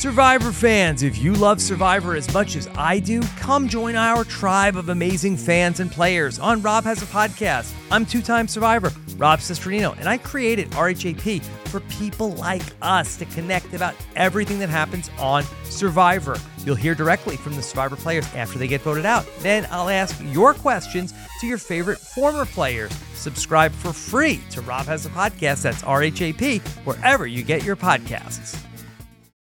Survivor fans, if you love Survivor as much as I do, come join our tribe of amazing fans and players on Rob Has a Podcast. I'm two time Survivor, Rob Cesternino, and I created RHAP for people like us to connect about everything that happens on Survivor. You'll hear directly from the Survivor players after they get voted out. Then I'll ask your questions to your favorite former players. Subscribe for free to Rob Has a Podcast. That's RHAP, wherever you get your podcasts.